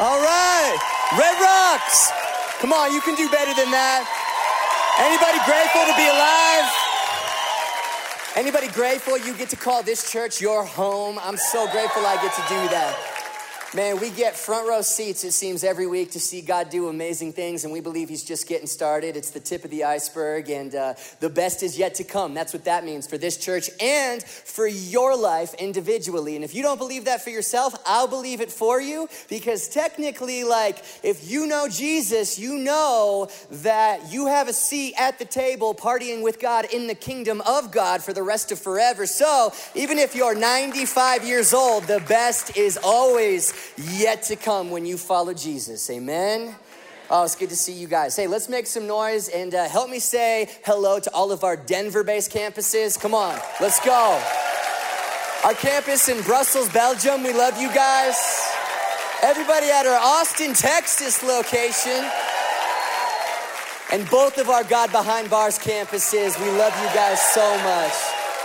All right. Red Rocks. Come on, you can do better than that. Anybody grateful to be alive? Anybody grateful you get to call this church your home? I'm so grateful I get to do that. Man, we get front row seats, it seems, every week to see God do amazing things, and we believe He's just getting started. It's the tip of the iceberg, and uh, the best is yet to come. That's what that means for this church and for your life individually. And if you don't believe that for yourself, I'll believe it for you because technically, like, if you know Jesus, you know that you have a seat at the table partying with God in the kingdom of God for the rest of forever. So, even if you're 95 years old, the best is always yet to come when you follow Jesus. Amen. Oh, it's good to see you guys. Hey, let's make some noise and uh, help me say hello to all of our Denver based campuses. Come on, let's go. Our campus in Brussels, Belgium, we love you guys. Everybody at our Austin, Texas location. And both of our God Behind Bars campuses, we love you guys so much.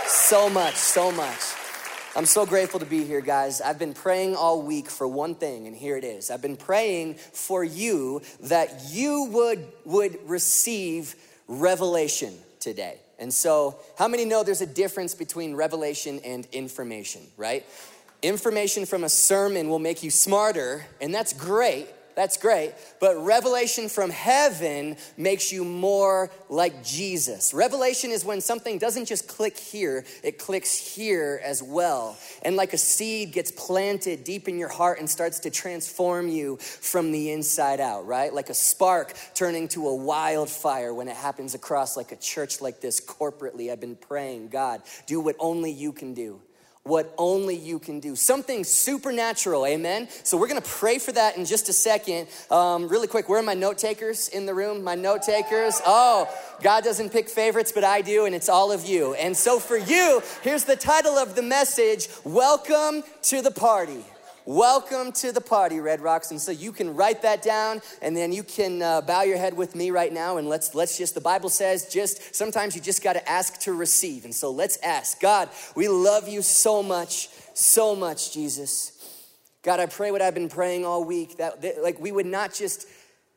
So much, so much. I'm so grateful to be here, guys. I've been praying all week for one thing, and here it is. I've been praying for you that you would, would receive revelation today. And so, how many know there's a difference between revelation and information, right? Information from a sermon will make you smarter, and that's great. That's great. But revelation from heaven makes you more like Jesus. Revelation is when something doesn't just click here, it clicks here as well. And like a seed gets planted deep in your heart and starts to transform you from the inside out, right? Like a spark turning to a wildfire when it happens across like a church like this corporately. I've been praying, God, do what only you can do what only you can do. Something supernatural, amen? So we're gonna pray for that in just a second. Um, really quick, where are my note takers in the room? My note takers? Oh, God doesn't pick favorites, but I do, and it's all of you. And so for you, here's the title of the message Welcome to the Party. Welcome to the party, Red Rocks. And so you can write that down and then you can uh, bow your head with me right now and let's let's just the Bible says just sometimes you just got to ask to receive. And so let's ask. God, we love you so much, so much, Jesus. God, I pray what I've been praying all week that, that like we would not just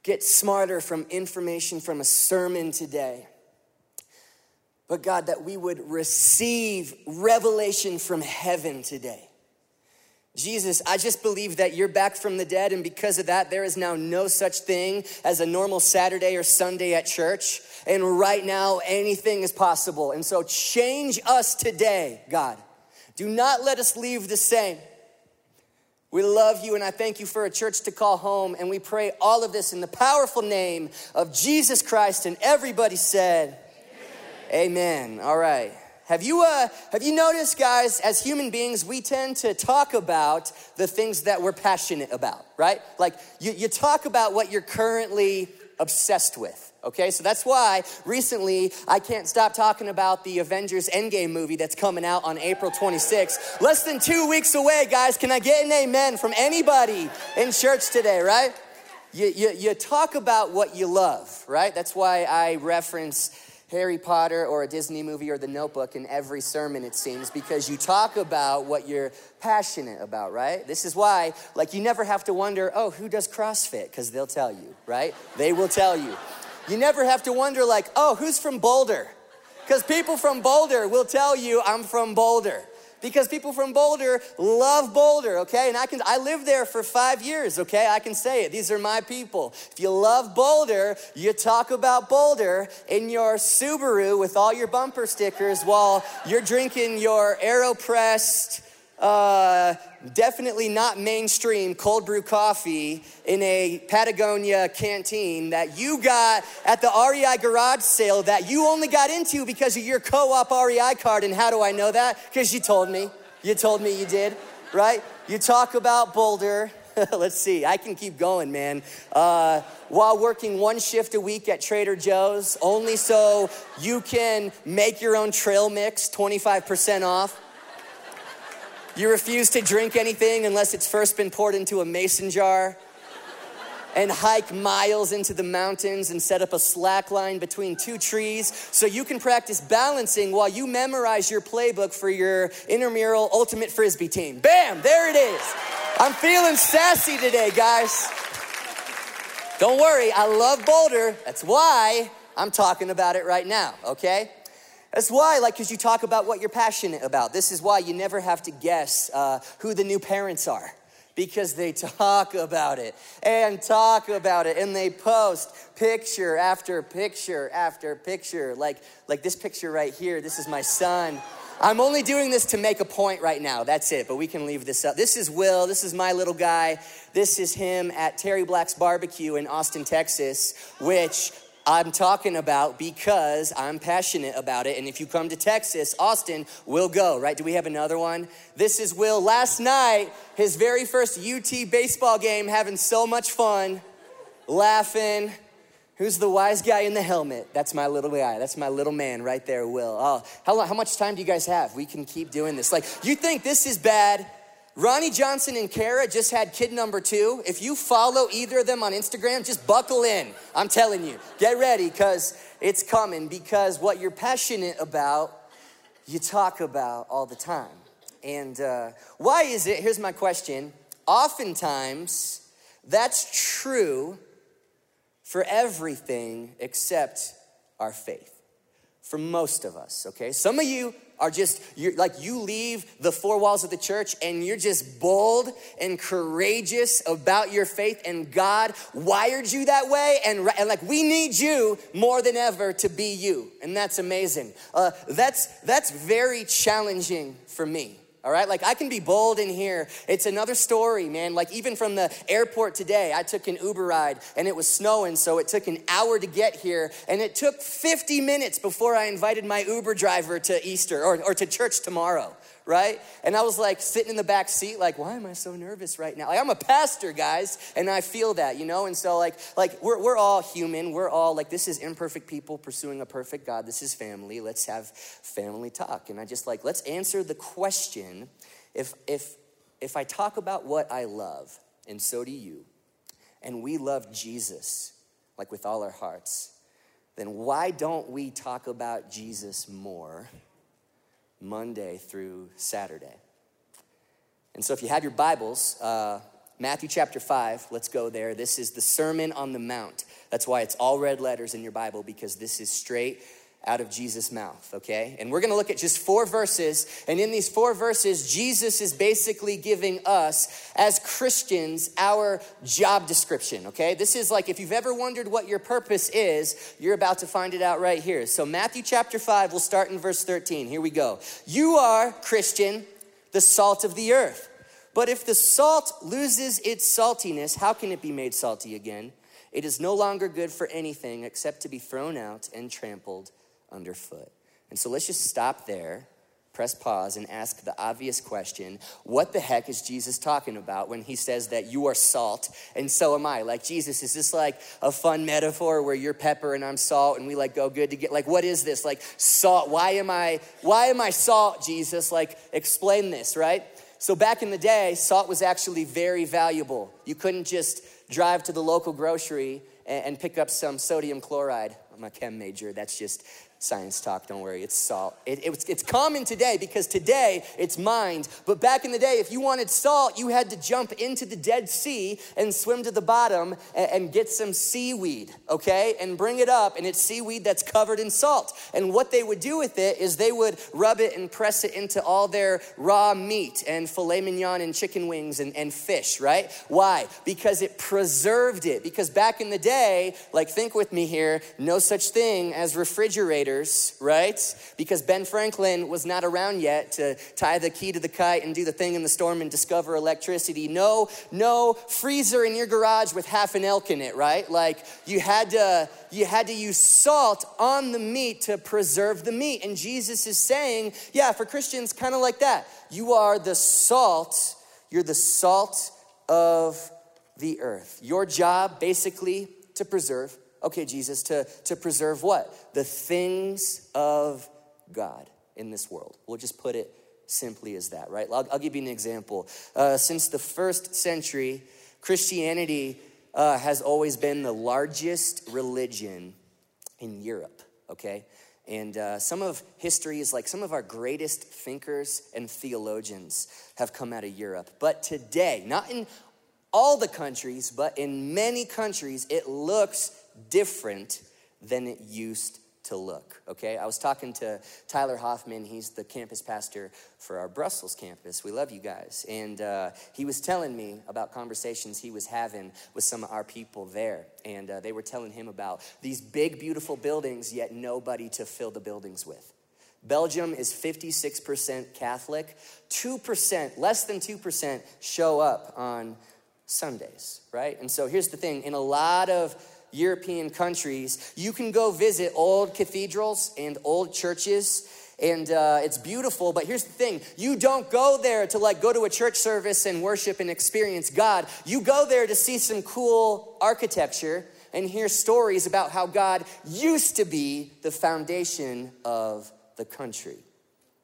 get smarter from information from a sermon today. But God, that we would receive revelation from heaven today. Jesus, I just believe that you're back from the dead, and because of that, there is now no such thing as a normal Saturday or Sunday at church. And right now, anything is possible. And so, change us today, God. Do not let us leave the same. We love you, and I thank you for a church to call home. And we pray all of this in the powerful name of Jesus Christ. And everybody said, Amen. Amen. All right. Have you, uh, have you noticed, guys, as human beings, we tend to talk about the things that we're passionate about, right? Like you, you talk about what you're currently obsessed with. Okay, so that's why recently I can't stop talking about the Avengers Endgame movie that's coming out on April 26th. Less than two weeks away, guys. Can I get an amen from anybody in church today, right? You, you, you talk about what you love, right? That's why I reference Harry Potter or a Disney movie or the notebook in every sermon, it seems, because you talk about what you're passionate about, right? This is why, like, you never have to wonder, oh, who does CrossFit? Because they'll tell you, right? They will tell you. You never have to wonder, like, oh, who's from Boulder? Because people from Boulder will tell you, I'm from Boulder because people from Boulder love Boulder, okay? And I can I lived there for 5 years, okay? I can say it. These are my people. If you love Boulder, you talk about Boulder in your Subaru with all your bumper stickers while you're drinking your AeroPress uh, definitely not mainstream cold brew coffee in a Patagonia canteen that you got at the REI garage sale that you only got into because of your co op REI card. And how do I know that? Because you told me. You told me you did, right? You talk about Boulder. Let's see, I can keep going, man. Uh, while working one shift a week at Trader Joe's, only so you can make your own trail mix 25% off. You refuse to drink anything unless it's first been poured into a mason jar. And hike miles into the mountains and set up a slack line between two trees so you can practice balancing while you memorize your playbook for your intramural ultimate frisbee team. Bam, there it is. I'm feeling sassy today, guys. Don't worry, I love Boulder. That's why I'm talking about it right now, okay? That's why, like, because you talk about what you're passionate about. This is why you never have to guess uh, who the new parents are because they talk about it and talk about it and they post picture after picture after picture. Like, like this picture right here, this is my son. I'm only doing this to make a point right now. That's it, but we can leave this up. This is Will. This is my little guy. This is him at Terry Black's Barbecue in Austin, Texas, which I'm talking about because I'm passionate about it. And if you come to Texas, Austin, we'll go, right? Do we have another one? This is Will. Last night, his very first UT baseball game, having so much fun, laughing Who's the wise guy in the helmet? That's my little guy. That's my little man right there, Will. Oh, how, how much time do you guys have? We can keep doing this. Like, you think this is bad? Ronnie Johnson and Kara just had kid number two. If you follow either of them on Instagram, just buckle in. I'm telling you, get ready because it's coming. Because what you're passionate about, you talk about all the time. And uh, why is it? Here's my question. Oftentimes, that's true for everything except our faith. For most of us, okay? Some of you are just you're like you leave the four walls of the church and you're just bold and courageous about your faith and god wired you that way and, and like we need you more than ever to be you. And that's amazing. Uh, that's that's very challenging for me all right? Like I can be bold in here. It's another story, man. Like even from the airport today, I took an Uber ride and it was snowing, so it took an hour to get here. And it took 50 minutes before I invited my Uber driver to Easter or, or to church tomorrow right? And I was like sitting in the back seat, like, why am I so nervous right now? Like, I'm a pastor, guys, and I feel that, you know? And so, like, like we're, we're all human. We're all like, this is imperfect people pursuing a perfect God. This is family. Let's have family talk. And I just like, let's answer the question if, if, if I talk about what I love, and so do you, and we love Jesus, like with all our hearts, then why don't we talk about Jesus more? Monday through Saturday. And so, if you have your Bibles, uh, Matthew chapter 5, let's go there. This is the Sermon on the Mount. That's why it's all red letters in your Bible, because this is straight out of Jesus' mouth, okay? And we're gonna look at just four verses. And in these four verses, Jesus is basically giving us, as Christians, our job description, okay? This is like if you've ever wondered what your purpose is, you're about to find it out right here. So, Matthew chapter 5, we'll start in verse 13. Here we go. You are, Christian, the salt of the earth. But if the salt loses its saltiness, how can it be made salty again? It is no longer good for anything except to be thrown out and trampled underfoot. And so let's just stop there, press pause, and ask the obvious question what the heck is Jesus talking about when he says that you are salt and so am I? Like, Jesus, is this like a fun metaphor where you're pepper and I'm salt and we like go good to get, like, what is this? Like, salt, why am I, why am I salt, Jesus? Like, explain this, right? So back in the day, salt was actually very valuable. You couldn't just drive to the local grocery and, pick up some sodium chloride. I'm a chem major. That's just science talk, don't worry, it's salt. It, it, it's common today because today it's mined. But back in the day, if you wanted salt, you had to jump into the Dead Sea and swim to the bottom and, and get some seaweed, okay? And bring it up, and it's seaweed that's covered in salt. And what they would do with it is they would rub it and press it into all their raw meat and filet mignon and chicken wings and, and fish, right? Why? Because it preserved it. Because back in the day, like think with me here, no such thing as refrigerator right? Because Ben Franklin was not around yet to tie the key to the kite and do the thing in the storm and discover electricity. No, no freezer in your garage with half an elk in it, right? Like you had to you had to use salt on the meat to preserve the meat. And Jesus is saying, yeah, for Christians kind of like that. You are the salt, you're the salt of the earth. Your job basically to preserve Okay, Jesus, to, to preserve what? The things of God in this world. We'll just put it simply as that, right? I'll, I'll give you an example. Uh, since the first century, Christianity uh, has always been the largest religion in Europe, okay? And uh, some of history is like some of our greatest thinkers and theologians have come out of Europe. But today, not in all the countries, but in many countries, it looks different than it used to look, okay? I was talking to Tyler Hoffman. He's the campus pastor for our Brussels campus. We love you guys. And uh, he was telling me about conversations he was having with some of our people there. And uh, they were telling him about these big, beautiful buildings, yet nobody to fill the buildings with. Belgium is 56% Catholic. 2%, less than 2%, show up on Sundays, right? And so here's the thing in a lot of European countries, you can go visit old cathedrals and old churches and uh, it's beautiful but here's the thing. You don't go there to like go to a church service and worship and experience god. You go there to see some cool architecture and hear stories about how god used to be the foundation of the country.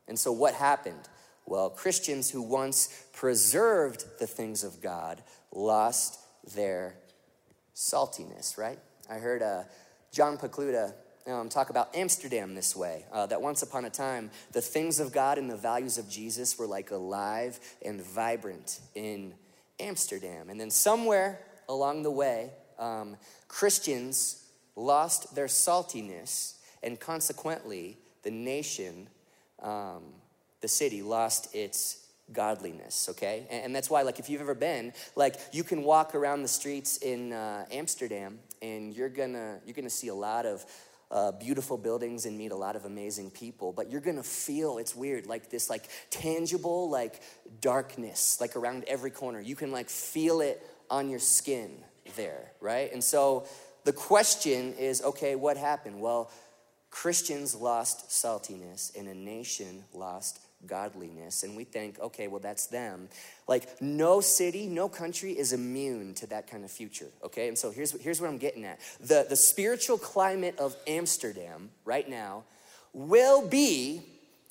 And so what happened? Well christians who once preserved the things of god lost their saltiness, right? I heard uh, John Pokluda um, talk about Amsterdam this way uh, that once upon a time, the things of God and the values of Jesus were like alive and vibrant in Amsterdam. And then somewhere along the way, um, Christians lost their saltiness, and consequently, the nation, um, the city, lost its godliness okay? And, that's why like if you've ever been like you can walk around the streets in uh, amsterdam and you're gonna you're gonna see a lot of uh, beautiful buildings and meet a lot of amazing people but you're gonna feel it's weird like this like tangible like darkness like around every corner. You can like feel it on your skin there right? And so the question is okay what happened? Well christians lost saltiness and a nation lost godliness. And we think, okay, well, that's them. Like, no city, no country is immune to that kind of future, okay? And so here's, here's what I'm getting at the, the spiritual climate of Amsterdam right now will be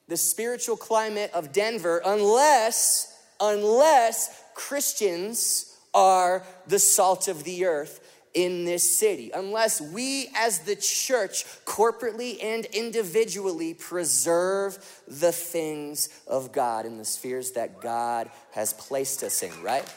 the spiritual climate of Denver unless, unless Christians are the salt of the earth in this city unless we as the church corporately and individually preserve the things of God in the spheres that God has placed us in, right?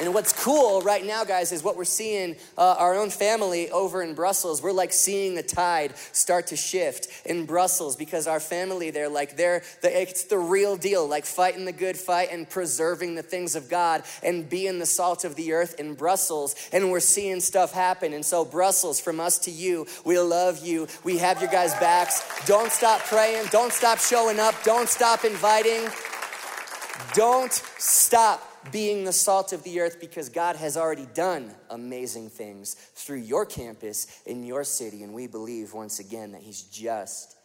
And what's cool right now, guys, is what we're seeing uh, our own family over in Brussels. We're like seeing the tide start to shift in Brussels because our family there, like they're, the, it's the real deal, like fighting the good fight and preserving the things of God and being the salt of the earth in Brussels. And we're seeing stuff happen. And so, Brussels, from us to you, we love you. We have your guys' backs. Don't stop praying. Don't stop showing up. Don't stop inviting. Don't stop being the salt of the earth because God has already done amazing things through your campus in your city. And we believe once again that He's just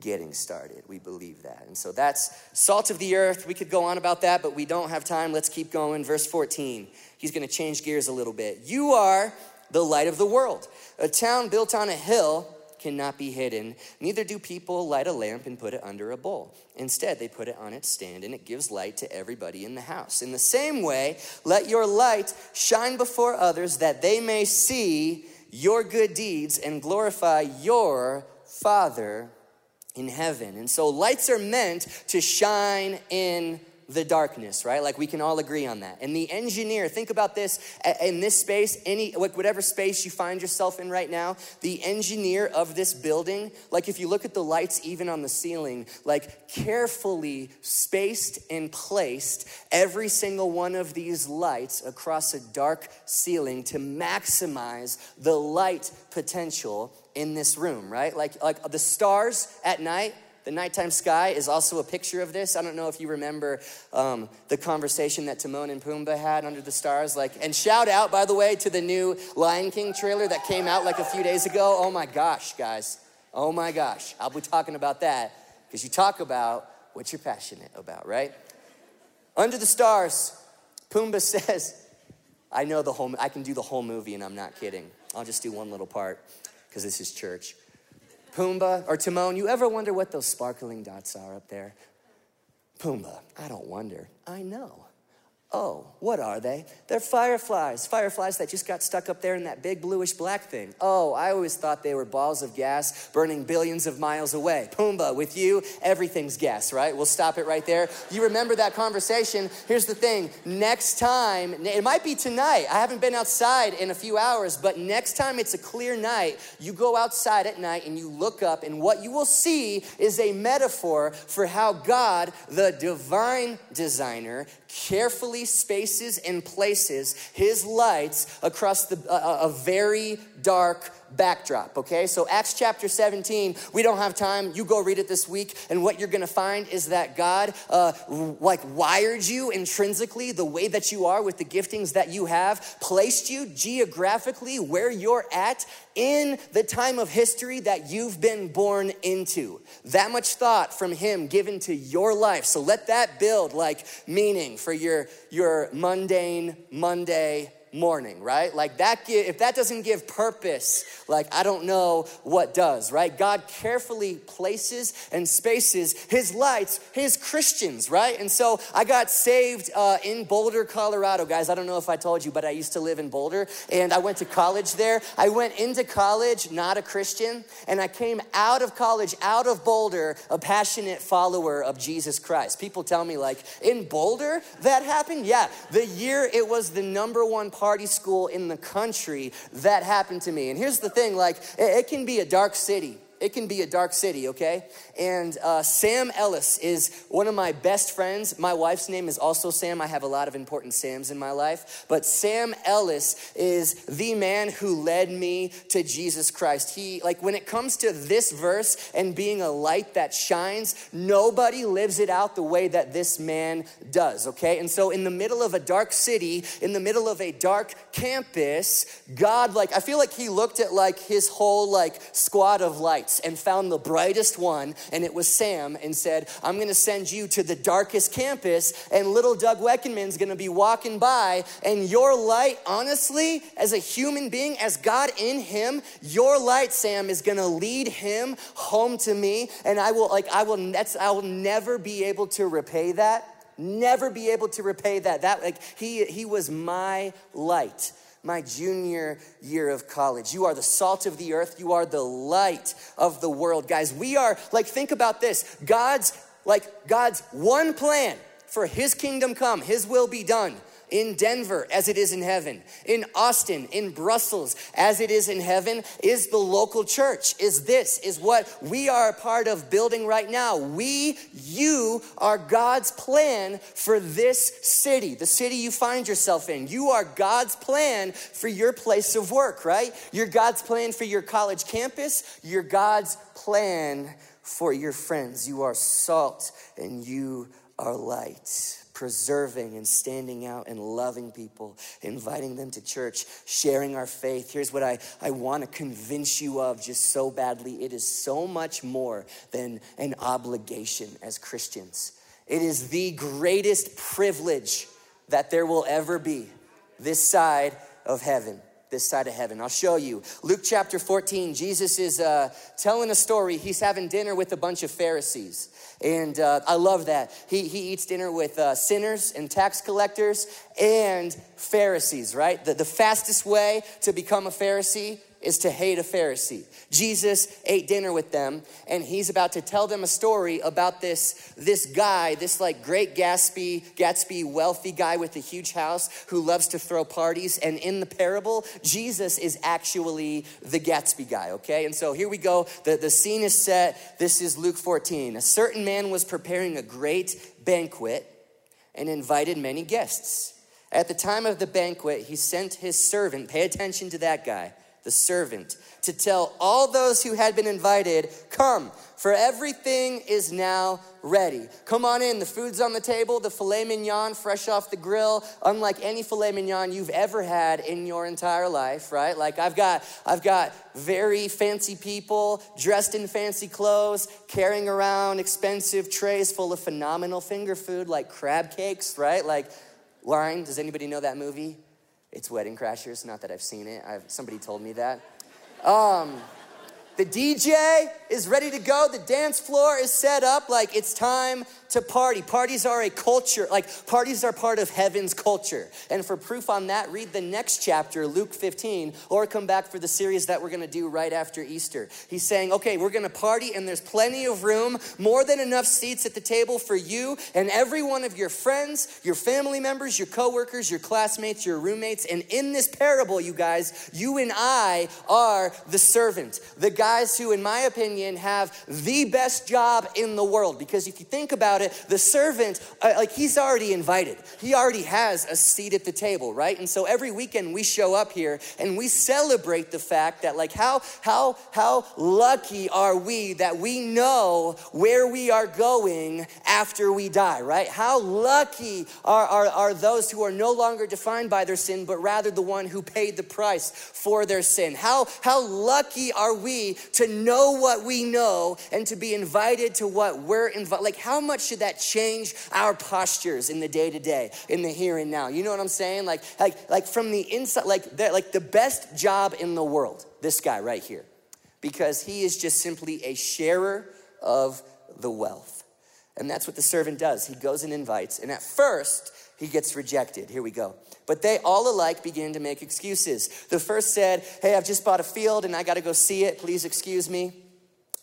getting started. We believe that. And so that's salt of the earth. We could go on about that, but we don't have time. Let's keep going. Verse 14. He's going to change gears a little bit. You are the light of the world. A town built on a hill cannot be hidden. Neither do people light a lamp and put it under a bowl. Instead, they put it on its stand and it gives light to everybody in the house. In the same way, let your light shine before others that they may see your good deeds and glorify your Father in heaven. And so lights are meant to shine in the darkness, right? Like we can all agree on that. And the engineer, think about this in this space, any like whatever space you find yourself in right now, the engineer of this building, like if you look at the lights even on the ceiling, like carefully spaced and placed every single one of these lights across a dark ceiling to maximize the light potential in this room, right? Like like the stars at night the nighttime sky is also a picture of this. I don't know if you remember um, the conversation that Timon and Pumbaa had under the stars. Like, and shout out, by the way, to the new Lion King trailer that came out like a few days ago. Oh my gosh, guys. Oh my gosh. I'll be talking about that because you talk about what you're passionate about, right? Under the stars, Pumbaa says, I know the whole, I can do the whole movie and I'm not kidding. I'll just do one little part because this is church. Pumbaa or Timon, you ever wonder what those sparkling dots are up there? Pumbaa, I don't wonder. I know. Oh, what are they? They're fireflies. Fireflies that just got stuck up there in that big bluish black thing. Oh, I always thought they were balls of gas burning billions of miles away. Pumbaa, with you, everything's gas, right? We'll stop it right there. You remember that conversation. Here's the thing next time, it might be tonight. I haven't been outside in a few hours, but next time it's a clear night, you go outside at night and you look up, and what you will see is a metaphor for how God, the divine designer, carefully spaces and places his lights across the, uh, uh, a very dark backdrop, okay? So, Acts chapter 17, we don't have time. You go read it this week, and what you're gonna find is that God, uh, like, wired you intrinsically the way that you are with the giftings that you have, placed you geographically where you're at in the time of history that you've been born into. That much thought from Him given to your life. So, let that build, like, meaning for your, your mundane Monday morning, right? Like that, if that doesn't give purpose, like I don't know what does, right? God carefully places and spaces his lights, his Christians, right? And so I got saved uh, in Boulder, Colorado, guys. I don't know if I told you, but I used to live in Boulder and I went to college there. I went into college not a Christian, and I came out of college, out of Boulder, a passionate follower of Jesus Christ. People tell me, like, in Boulder that happened? Yeah, the year it was the number one party school in the country, that happened to me. And here's the thing like, it, can be a dark city it can be a dark city, okay? And uh, Sam Ellis is one of my best friends. My wife's name is also Sam. I have a lot of important Sams in my life. But Sam Ellis is the man who led me to Jesus Christ. He, like, when it comes to this verse and being a light that shines, nobody lives it out the way that this man does, okay? And so, in the middle of a dark city, in the middle of a dark campus, God, like, I feel like he looked at, like, his whole, like, squad of lights lights and found the brightest one, and it was Sam, and said, I'm gonna send you to the darkest campus, and little Doug Weckenman's gonna be walking by, and your light, honestly, as a human being, as God in him, your light, Sam, is gonna lead him home to me, and I will, like, I will, that's, I will never be able to repay that never be able to repay that that like he he was my light my junior year of college. You are the salt of the earth. You are the light of the world. Guys, we are, like, think about this God's, like, God's one plan for his kingdom come, his will be done in Denver as it is in heaven, in Austin, in Brussels as it is in heaven, is the local church. Is this, is what we are a part of building right now. We, you are God's plan for this city, the city you find yourself in. You are God's plan for your place of work, right? You're God's plan for your college campus. You're God's plan for your friends. You are salt and you are light preserving and standing out and loving people, inviting them to church, sharing our faith. Here's what I, I want to convince you of just so badly it is so much more than an obligation as Christians. It is the greatest privilege that there will ever be this side of heaven this side of heaven. I'll show you. Luke chapter 14, Jesus is uh, telling a story. He's having dinner with a bunch of Pharisees. And uh, I love that. He, he eats dinner with uh, sinners and tax collectors and Pharisees, right? The, the fastest way to become a Pharisee is to hate a Pharisee. Jesus ate dinner with them and he's about to tell them a story about this, this guy, this like great Gatsby, Gatsby wealthy guy with a huge house who loves to throw parties. And in the parable, Jesus is actually the Gatsby guy, okay? And so here we go. The, the scene is set. This is Luke 14. A certain man was preparing a great banquet and invited many guests. At the time of the banquet, he sent his servant, pay attention to that guy the servant, to tell all those who had been invited, Come, for everything is now ready. Come on in, the food's on the table, the filet mignon fresh off the grill, unlike any filet mignon you've ever had in your entire life, right? Like I've got I've got very fancy people dressed in fancy clothes, carrying around expensive trays full of phenomenal finger food like crab cakes, right? Like Line, does anybody know that movie? It's Wedding Crashers. Not that I've seen it. I've, somebody told me that. Um, the DJ is ready to go. The dance floor is set up like it's time to party. Parties are a culture, like parties are part of heaven's culture. And for proof on that, read the next chapter, Luke 15, or come back for the series that we're gonna do right after Easter. He's saying, okay, we're gonna party and there's plenty of room, more than enough seats at the table for you and every one of your friends, your family members, your coworkers, your classmates, your roommates. And in this parable, you guys, you and I are the servant, the guys who, in my opinion, have the best job in the world. Because if you think about it, the servant, uh, like he's already invited, he already has a seat at the table, right? And so every weekend we show up here and we celebrate the fact that, like, how how how lucky are we that we know where we are going after we die, right? How lucky are, are, are those who are no longer defined by their sin, but rather the one who paid the price for their sin? How, how lucky are we to know what we know and to be invited to what we're invited? Like, how much should that change our postures in the day to day, in the here and now? You know what I'm saying? Like, like, like from the inside, like, like the best job in the world, this guy right here, because he is just simply a sharer of the wealth. And that's what the servant does. He goes and invites. And at first, he gets rejected. Here we go. But they all alike begin to make excuses. The first said, Hey, I've just bought a field and I got to go see it. Please excuse me.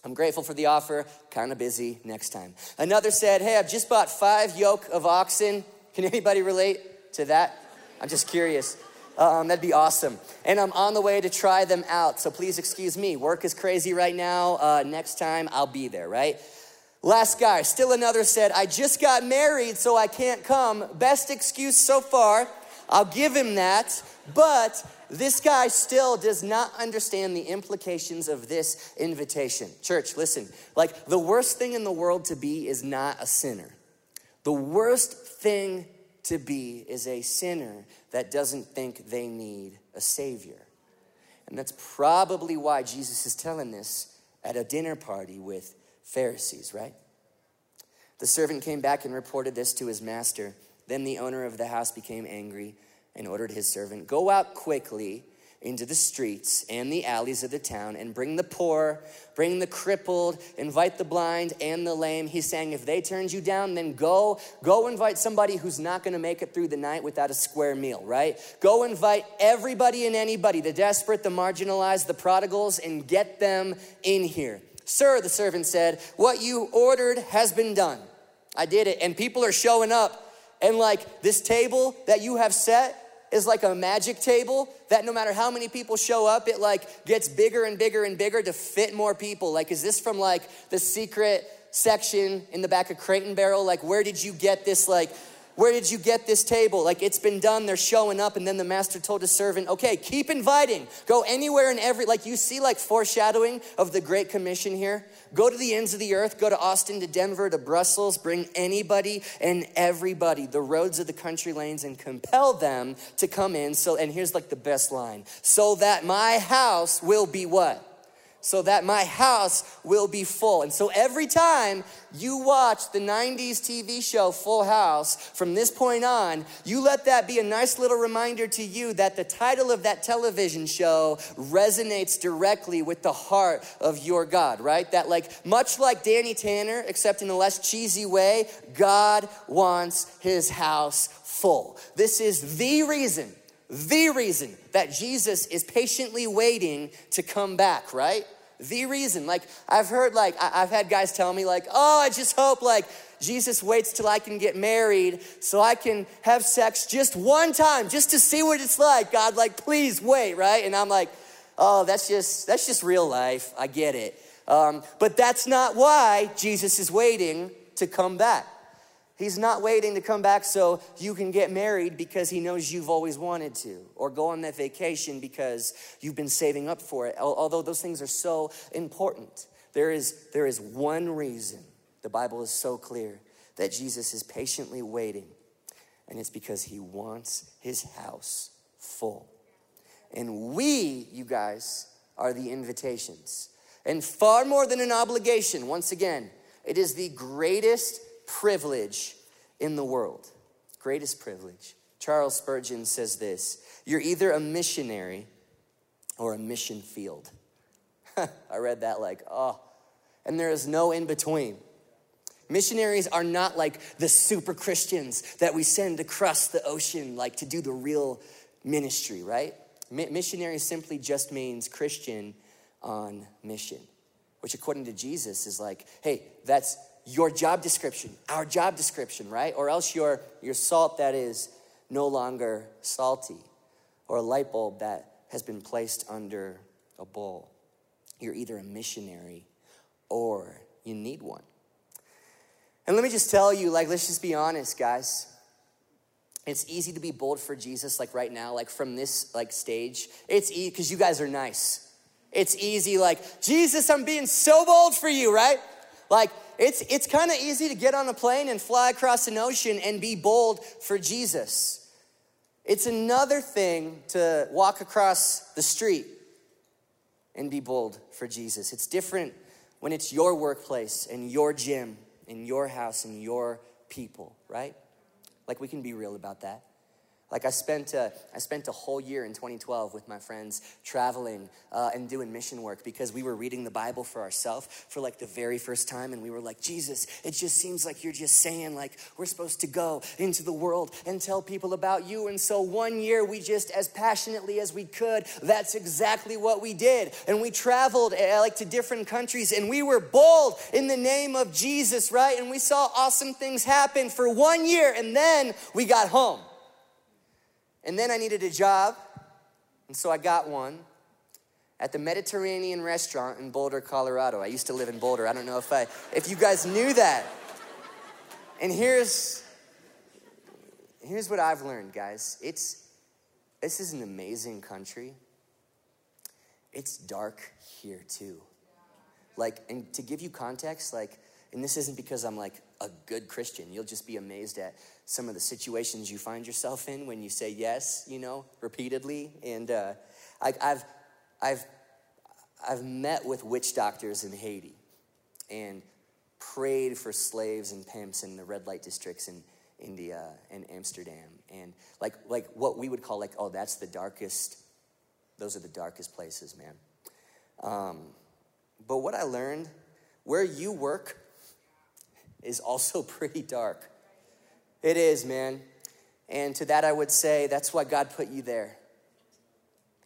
I'm grateful for the offer. Kind of busy. Next time. Another said, Hey, I've just bought five yoke of oxen. Can anybody relate to that? I'm just curious. Um, that'd be awesome. And I'm on the way to try them out. So please excuse me. Work is crazy right now. Uh, next time I'll be there, right? Last guy, still another said, I just got married, so I can't come. Best excuse so far. I'll give him that. But this guy still does not understand the implications of this invitation. Church, listen, like the worst thing in the world to be is not a sinner. The worst thing to be is a sinner that doesn't think they need a savior. And that's probably why Jesus is telling this at a dinner party with Pharisees, right? The servant came back and reported this to his master. Then the owner of the house became angry and ordered his servant, Go out quickly into the streets and the alleys of the town and bring the poor, bring the crippled, invite the blind and the lame. He's saying, if they turned you down, then go, go invite somebody who's not gonna make it through the night without a square meal, right? Go invite everybody and anybody, the desperate, the marginalized, the prodigals, and get them in here. Sir, the servant said, what you ordered has been done. I did it. And people are showing up. And like this table that you have set, is like a magic table that no matter how many people show up, it like gets bigger and bigger and bigger to fit more people. Like, is this from like the secret section in the back of Crate and Barrel? Like, where did you get this like where did you get this table? Like it's been done, they're showing up. And then the master told his servant, okay, keep inviting. Go anywhere and every, like you see, like foreshadowing of the Great Commission here. Go to the ends of the earth, go to Austin, to Denver, to Brussels, bring anybody and everybody, the roads of the country lanes, and compel them to come in. So, and here's like the best line so that my house will be what? So that my house will be full. And so every time you watch the 90s TV show Full House, from this point on, you let that be a nice little reminder to you that the title of that television show resonates directly with the heart of your God, right? That, like, much like Danny Tanner, except in a less cheesy way, God wants his house full. This is the reason the reason that Jesus is patiently waiting to come back, right? The reason. Like, I've heard, like, I've had guys tell me, like, oh, I just hope, like, Jesus waits till I can get married so I can have sex just one time, just to see what it's like. God, like, please wait, right? And I'm like, oh, that's just, that's just real life. I get it. Um, but that's not why Jesus is waiting to come back. He's not waiting to come back so you can get married because he knows you've always wanted to, or go on that vacation because you've been saving up for it. Although those things are so important, there is, there is one reason the Bible is so clear that Jesus is patiently waiting, and it's because he wants his house full. And we, you guys, are the invitations. And far more than an obligation, once again, it is the greatest privilege in the world. Greatest privilege. Charles Spurgeon says this You're either a missionary or a mission field. I read that like, oh, and there is no in between. Missionaries are not like the super Christians that we send across the ocean, like to do the real ministry, right? missionary simply just means Christian on mission, which according to Jesus is like, hey, that's your job description, our job description, right? Or else you're, you're salt that is no longer salty, or a light bulb that has been placed under a bowl. You're either a missionary or you need one. And let me just tell you, like, let's just be honest, guys. It's easy to be bold for Jesus, like right now, like from this like stage. It's easy because you guys are nice. It's easy, like, Jesus, I'm being so bold for you, right? Like, it's it's kind of easy to get on a plane and fly across an ocean and be bold for Jesus. It's another thing to walk across the street and be bold for Jesus. It's different when it's your workplace and your gym and your house and your people, right? Like we can be real about that. Like I spent, a, I spent a whole year in 2012 with my friends traveling uh, and doing mission work because we were reading the Bible for ourselves for like the very first time, and we were like, Jesus, it just seems like you're just saying like we're supposed to go into the world and tell people about you. And so one year we just as passionately as we could, that's exactly what we did, and we traveled uh, like to different countries, and we were bold in the name of Jesus, right? And we saw awesome things happen for one year, and then we got home. And then I needed a job, and so I got one at the Mediterranean restaurant in Boulder, Colorado. I used to live in Boulder. I don't know if I if you guys knew that. And here's here's what I've learned, guys. It's this is an amazing country. It's dark here too. Like, and to give you context, like, and this isn't because I'm like a good Christian. You'll just be amazed at some of the situations you find yourself in when you say yes, you know, repeatedly. And uh, I, I've, I've, I've met with witch doctors in Haiti and prayed for slaves and pimps in the red light districts in India and Amsterdam. And like, like what we would call like, oh, that's the darkest, those are the darkest places, man. Um, but what I learned, where you work is also pretty dark. It is, man. And to that, I would say that's why God put you there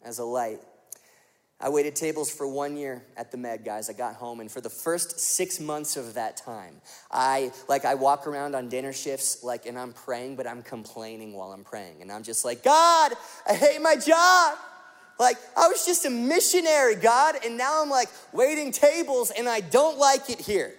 as a light. I waited tables for one year at the Med, guys. I got home, and for the first six months of that time, I like I walk around on dinner shifts, like, and I'm praying, but I'm complaining while I'm praying, and I'm just like, God, I hate my job. Like, I was just a missionary, God, and now I'm like waiting tables, and I don't like it here.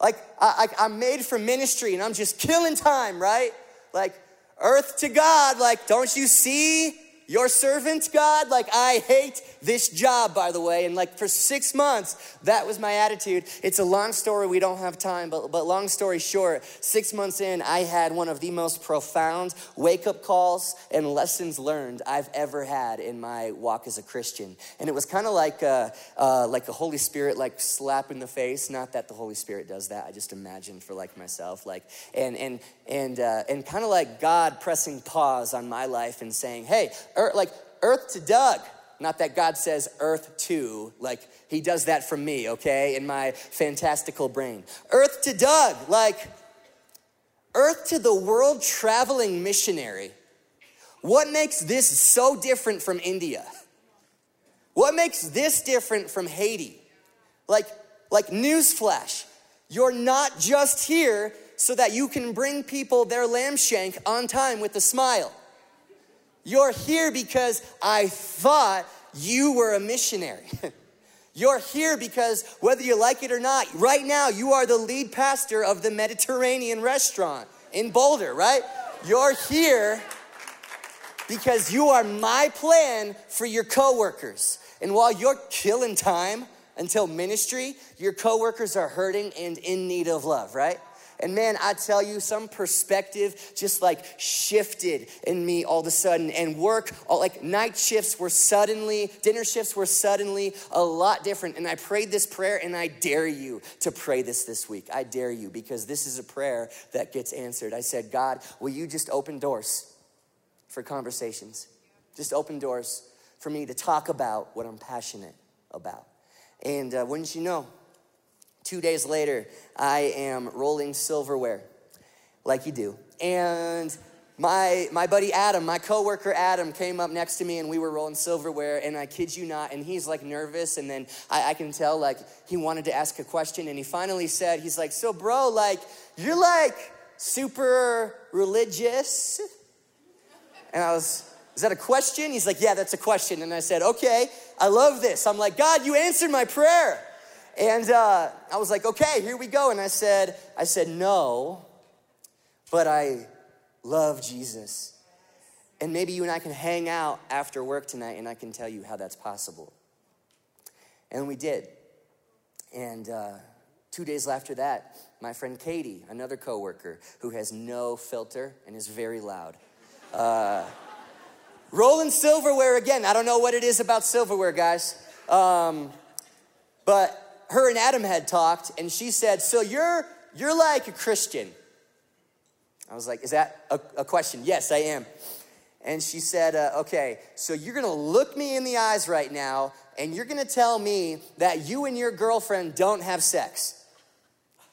Like, I, I, I'm made for ministry and I'm just killing time, right? Like, earth to God, like, don't you see your servant, God? Like, I hate this job, by the way. And like, for six months, that was my attitude. It's a long story. We don't have time, but, but long story short, six months in, I had one of the most profound wake up calls and lessons learned I've ever had in my walk as a Christian. And it was kind of like, uh, uh, like the Holy Spirit, like slap in the face. Not that the Holy Spirit does that. I just imagine for like myself, like, and, and, and, uh, and kind of like God pressing pause on my life and saying, hey, er, like earth to Doug. Not that God says earth to, like he does that for me, okay, in my fantastical brain. Earth to Doug, like earth to the world traveling missionary. What makes this so different from India? What makes this different from Haiti? Like, like newsflash, you're not just here so that you can bring people their lamb shank on time with a smile. You're here because I thought you were a missionary. You're here because whether you like it or not, right now you are the lead pastor of the Mediterranean restaurant in Boulder, right? You're here because you are my plan for your coworkers. And while you're killing time until ministry, your coworkers are hurting and in need of love, right? And man, I tell you, some perspective just like shifted in me all of a sudden. And work, all, like night shifts were suddenly, dinner shifts were suddenly a lot different. And I prayed this prayer, and I dare you to pray this this week. I dare you because this is a prayer that gets answered. I said, God, will you just open doors for conversations? Just open doors for me to talk about what I'm passionate about. And uh, wouldn't you know, Two days later, I am rolling silverware, like you do. And my, my buddy Adam, my coworker Adam, came up next to me and we were rolling silverware. And I kid you not, and he's like nervous. And then I, I can tell like he wanted to ask a question. And he finally said, He's like, So, bro, like, you're like super religious. And I was, Is that a question? He's like, Yeah, that's a question. And I said, Okay, I love this. I'm like, God, you answered my prayer. And uh, I was like, Okay, here we go. And I said, I said, No, but I love Jesus. And maybe you and I can hang out after work tonight and I can tell you how that's possible. And we did. And uh, two days after that, my friend Katie, another coworker who has no filter and is very loud, uh, rolling silverware again. I don't know what it is about silverware, guys. Um, but her and Adam had talked, and she said, "So you're you're like a Christian." I was like, Is that a, a question? Yes, I am. And she said, uh, Okay, so you're gonna look me in the eyes right now, and you're gonna tell me that you and your girlfriend don't have sex.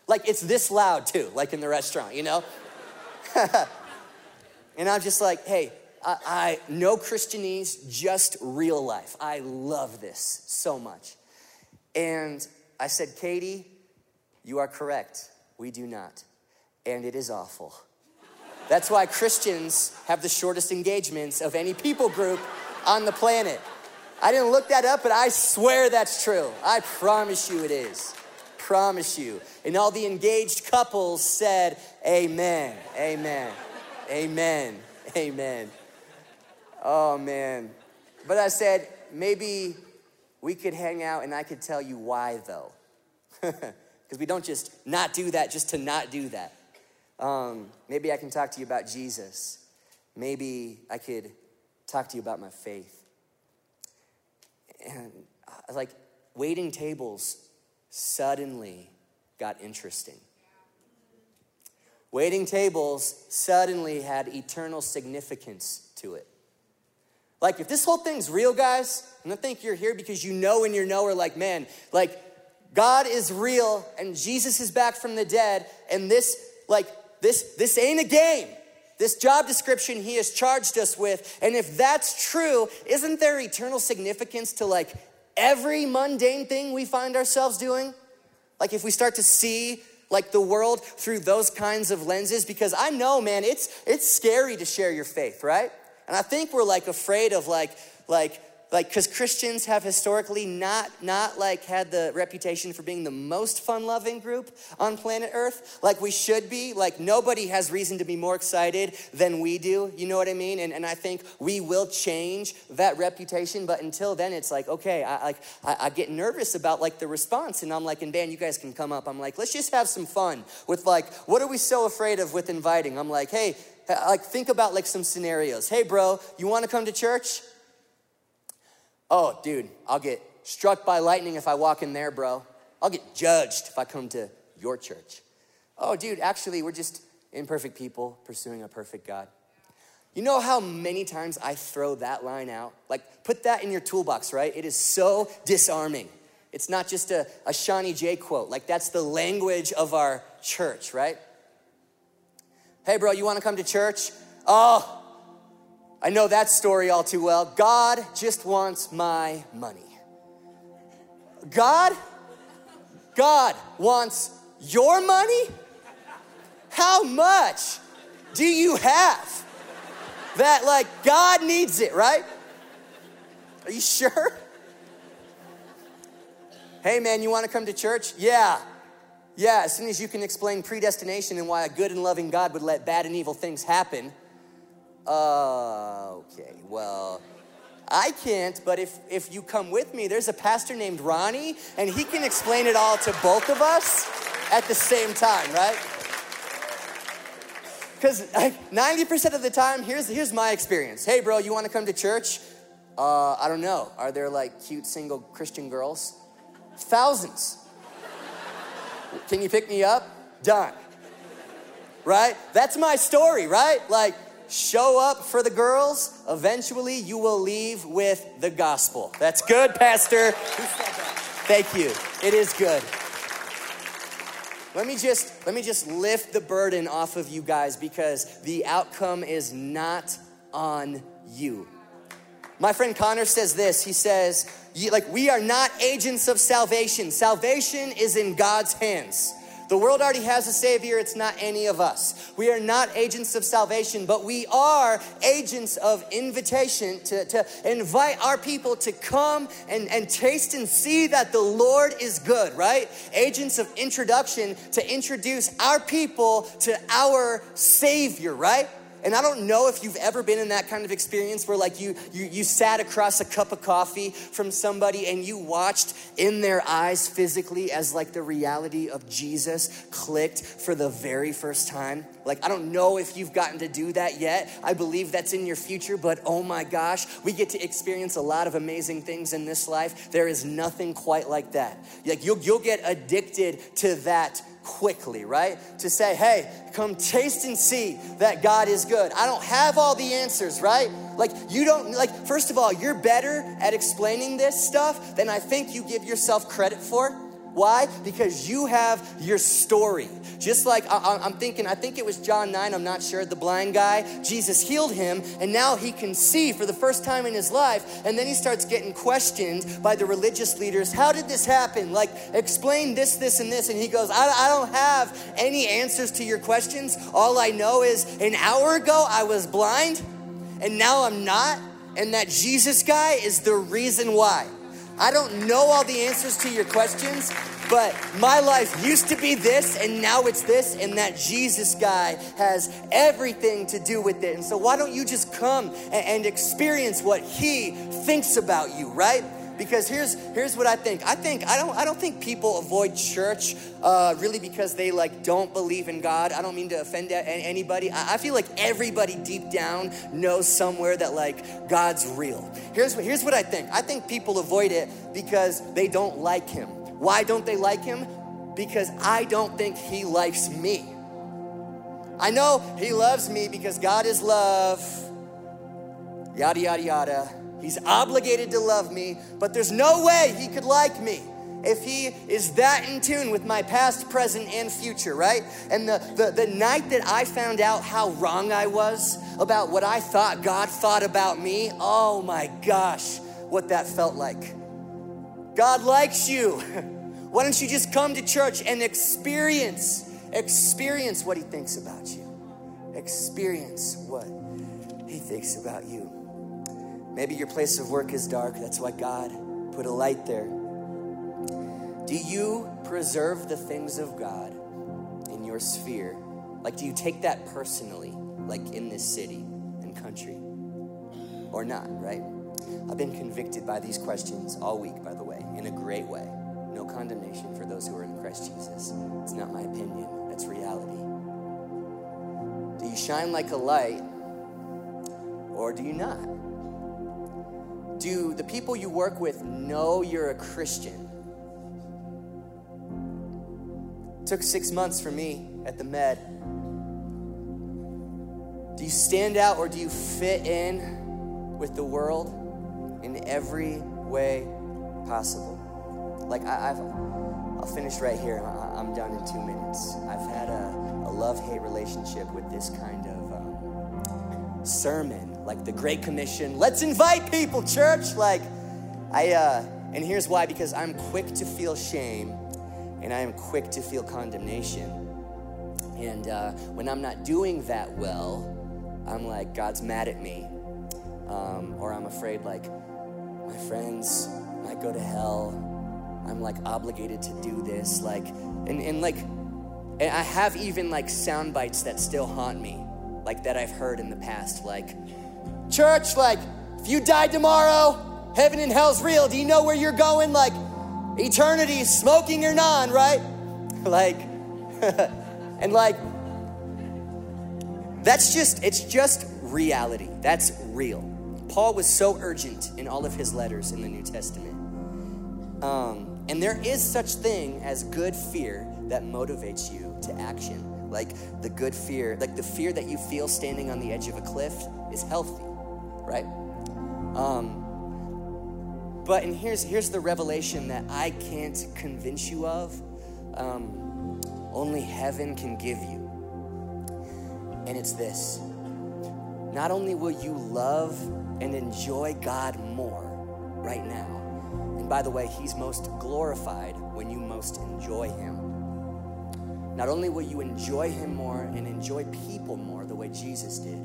Like it's this loud too, like in the restaurant, you know? and I'm just like, Hey, I, I no Christianese, just real life. I love this so much. And I said, Katie, you are correct. We do not. And it is awful. That's why Christians have the shortest engagements of any people group on the planet. I didn't look that up, but I swear that's true. I promise you it is. Promise you. And all the engaged couples said, Amen, Amen, Amen, Amen. Oh man. But I said, maybe we could hang out and I could tell you why though. Because we don't just not do that just to not do that. Um, maybe I can talk to you about Jesus. Maybe I could talk to you about my faith. And uh, like waiting tables suddenly got interesting. Waiting tables suddenly had eternal significance to it. Like, if this whole thing's real, guys, and I think you're here because you know in your knower, like, man, like, God is real and Jesus is back from the dead, and this, like, this, this ain't a game. This job description he has charged us with. And if that's true, isn't there eternal significance to like every mundane thing we find ourselves doing? Like if we start to see like the world through those kinds of lenses because I know man it's it's scary to share your faith, right? And I think we're like afraid of like like like because christians have historically not not like had the reputation for being the most fun-loving group on planet earth like we should be. Like nobody has reason to be more excited than we do. You know what i mean? And, and i think we will change that reputation. But until then it's like okay i like I, I get nervous about like the response. And i'm like and dan you guys can come up. I'm like let's just have some fun with like what are we so afraid of with inviting? I'm like hey Uh, like think about like some scenarios hey bro you want to come to church Oh, dude, I'll get struck by lightning if I walk in there, bro. I'll get judged if I come to your church. Oh, dude, actually, we're just imperfect people pursuing a perfect God. You know how many times I throw that line out? Like, put that in your toolbox, right? It is so disarming. It's not just a, a Shawnee J quote. Like, that's the language of our church, right? Hey, bro, you wanna come to church? Oh, I know that story all too well. God just wants my money. God, God wants your money? How much do you have? That, like, God needs it, right? Are you sure? Hey, man, you wanna come to church? Yeah. Yeah, as soon as you can explain predestination and why a good and loving God would let bad and evil things happen, uh, okay, well, I can't, but if, if you come with me, there's a pastor named Ronnie, and he can explain it all to both of us at the same time, right? Because like, 90% of the time, here's, here's my experience. Hey, bro, you want to come to church? Uh, I don't know. Are there like cute single Christian girls? Thousands. Can you pick me up? Done. Right? That's my story, right? Like, show up for the girls, eventually you will leave with the gospel. That's good, Pastor. Thank you. It is good. let me just let me just lift the burden off of you guys because the outcome is not on you. My friend Connor says this. He says, like we are not agents of salvation. Salvation is in God's hands. The world already has a Savior, it's not any of us. We are not agents of salvation, but we are agents of invitation to, to invite our people to come and, and taste and see that the Lord is good, right? Agents of introduction to introduce our people to our Savior, right? And I don't know if you've ever been in that kind of experience where like you, you, you sat across a cup of coffee from somebody and you watched in their eyes physically as like the reality of Jesus clicked for the very first time. Like, I don't know if you've gotten to do that yet. I believe that's in your future, but oh my gosh, we get to experience a lot of amazing things in this life. There is nothing quite like that. Like, you'll, you'll get addicted to that quickly, right? To say, hey, come taste and see that God is good. I don't have all the answers, right? Like, you don't, like, first of all, you're better at explaining this stuff than I think you give yourself credit for. Why? Because you have your story. Just like I, am thinking, I think it was John 9, I'm not sure, the blind guy, Jesus healed him, and now he can see for the first time in his life. And then he starts getting questioned by the religious leaders How did this happen? Like, explain this, this, and this. And he goes, I, I don't have any answers to your questions. All I know is an hour ago I was blind, and now I'm not. And that Jesus guy is the reason why. I don't know all the answers to your questions, but my life used to be this and now it's this, and that Jesus guy has everything to do with it. And so, why don't you just come and, experience what he thinks about you, right? Because here's here's what I think. I think I don't I don't think people avoid church uh, really because they like don't believe in God. I don't mean to offend anybody. I, I feel like everybody deep down knows somewhere that like God's real. Here's what here's what I think. I think people avoid it because they don't like Him. Why don't they like Him? Because I don't think He likes me. I know He loves me because God is love. Yada yada yada He's obligated to love me, but there's no way he could like me if he is that in tune with my past, present, and future, right? And the, the, the night that I found out how wrong I was about what I thought God thought about me, oh my gosh, what that felt like. God likes you. Why don't you just come to church and experience, experience what he thinks about you? Experience what he thinks about you. Maybe your place of work is dark. That's why God put a light there. Do you preserve the things of God in your sphere? Like, do you take that personally, like in this city and country? Or not, right? I've been convicted by these questions all week, by the way, in a great way. No condemnation for those who are in Christ Jesus. It's not my opinion, that's reality. Do you shine like a light or do you not? Do the people you work with know you're a Christian? It took six months for me at the med. Do you stand out or do you fit in with the world in every way possible? Like, I, have I'll finish right here. I'm done in two minutes. I've had a, a love hate relationship with this kind of sermon like the Great Commission. Let's invite people, church. Like, I, uh, and here's why because I'm quick to feel shame and I am quick to feel condemnation. And uh, when I'm not doing that well, I'm like, God's mad at me. Um, or I'm afraid, like, my friends might go to hell. I'm like obligated to do this. Like, and, and like, and I have even like sound bites that still haunt me, like that I've heard in the past. Like, Church, like, if you died tomorrow, heaven and hell's real. Do you know where you're going? Like, eternity, smoking or non, right? Like, and like, that's just, it's just reality. That's real. Paul was so urgent in all of his letters in the New Testament. Um, and there is such thing as good fear that motivates you to action. Like the good fear, like the fear that you feel standing on the edge of a cliff is healthy right? Um, but and here's here's the revelation that I can't convince you of. Um, only heaven can give you. And it's this not only will you love and enjoy God more right now, and by the way, He's most glorified when you most enjoy Him. Not only will you enjoy Him more and enjoy people more the way Jesus did,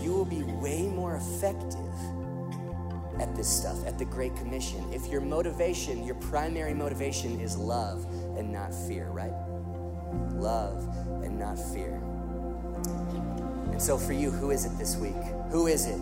you will be way more effective at this stuff, at the Great Commission. If your motivation, your primary motivation is love and not fear, right? Love and not fear. And so for you, who is it this week? Who is it?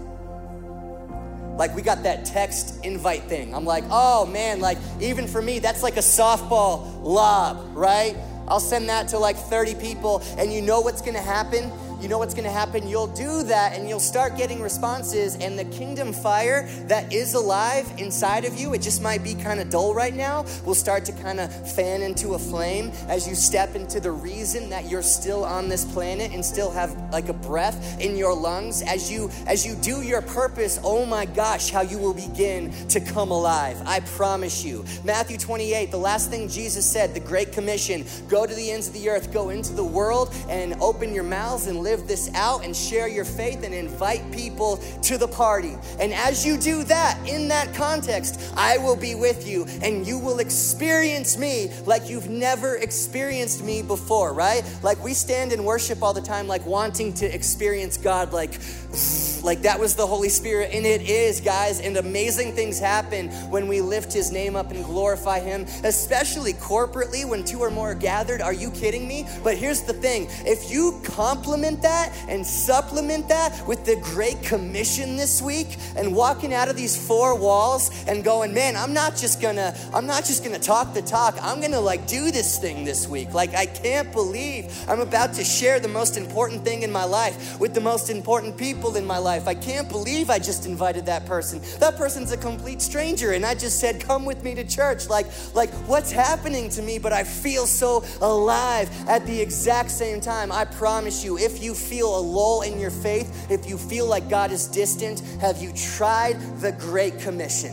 Like we got that text invite thing. I'm like, oh man, like even for me, that's like a softball lob, right? I'll send that to like 30 people, and you know what's gonna happen? You know what's going to happen? You'll do that and you'll start getting responses, and the kingdom fire that is alive inside of you, it just might be kind of dull right now, will start to kind of fan into a flame as you step into the reason that you're still on this planet and still have like a breath in your lungs. As you as you do your purpose, oh my gosh, how you will begin to come alive. I promise you. Matthew 28, the last thing Jesus said, the Great Commission, go to the ends of the earth, go into the world and open your mouths and live live this out and share your faith and invite people to the party. And as you do that, in that context, I will be with you and you will experience me like you've never experienced me before, right? Like we stand in worship all the time, like wanting to experience God, like, like that was the Holy Spirit. And it is, guys. And amazing things happen when we lift his name up and glorify him, especially corporately when two or more are gathered. Are you kidding me? But here's the thing if you compliment that and supplement that with the Great Commission this week and walking out of these four walls and going, man, I'm not just gonna, I'm not just gonna talk the talk. I'm gonna like do this thing this week. Like, I can't believe I'm about to share the most important thing in my life with the most important people in my life. I can't believe I just invited that person. That person's a complete stranger, and I just said, come with me to church. Like, like what's happening to me? But I feel so alive at the exact same time. I promise you, if you you feel a lull in your faith, if you feel like God is distant, have you tried the Great Commission?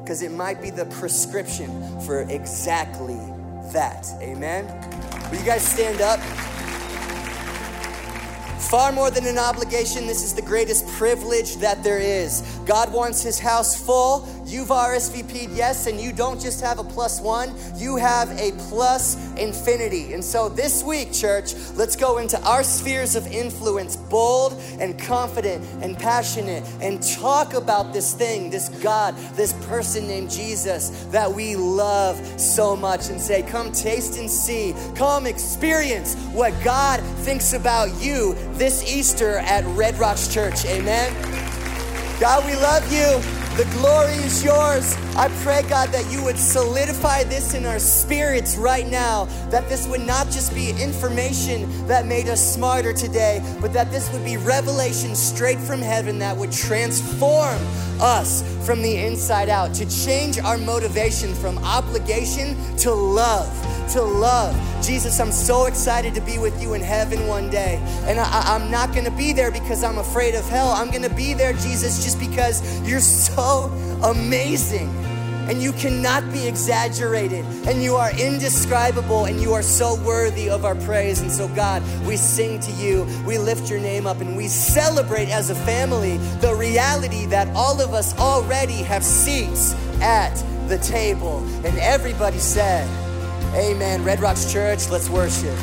Because it might be the prescription for exactly that. Amen? Will you guys stand up? Far more than an obligation, this is the greatest privilege that there is. God wants his house full. You've RSVP'd yes, and you don't just have a plus one, you have a plus infinity. And so this week, church, let's go into our spheres of influence, bold and confident and passionate, and talk about this thing, this God, this person named Jesus that we love so much, and say, Come taste and see, come experience what God thinks about you this Easter at Red Rocks Church. Amen. God, we love you. The glory is yours. I pray, God, that you would solidify this in our spirits right now, that this would not just be information that made us smarter today, but that this would be revelation straight from heaven that would transform us from the inside out, to change our motivation from obligation to love to love. Jesus, I'm so excited to be with you in heaven one day. And I, am not going to be there because I'm afraid of hell. I'm going to be there, Jesus, just because you're so amazing and you cannot be exaggerated, and you are indescribable, and you are so worthy of our praise. And so, God, we sing to you, we lift your name up, and we celebrate as a family the reality that all of us already have seats at the table. And everybody said, Amen. Red Rocks Church, let's worship.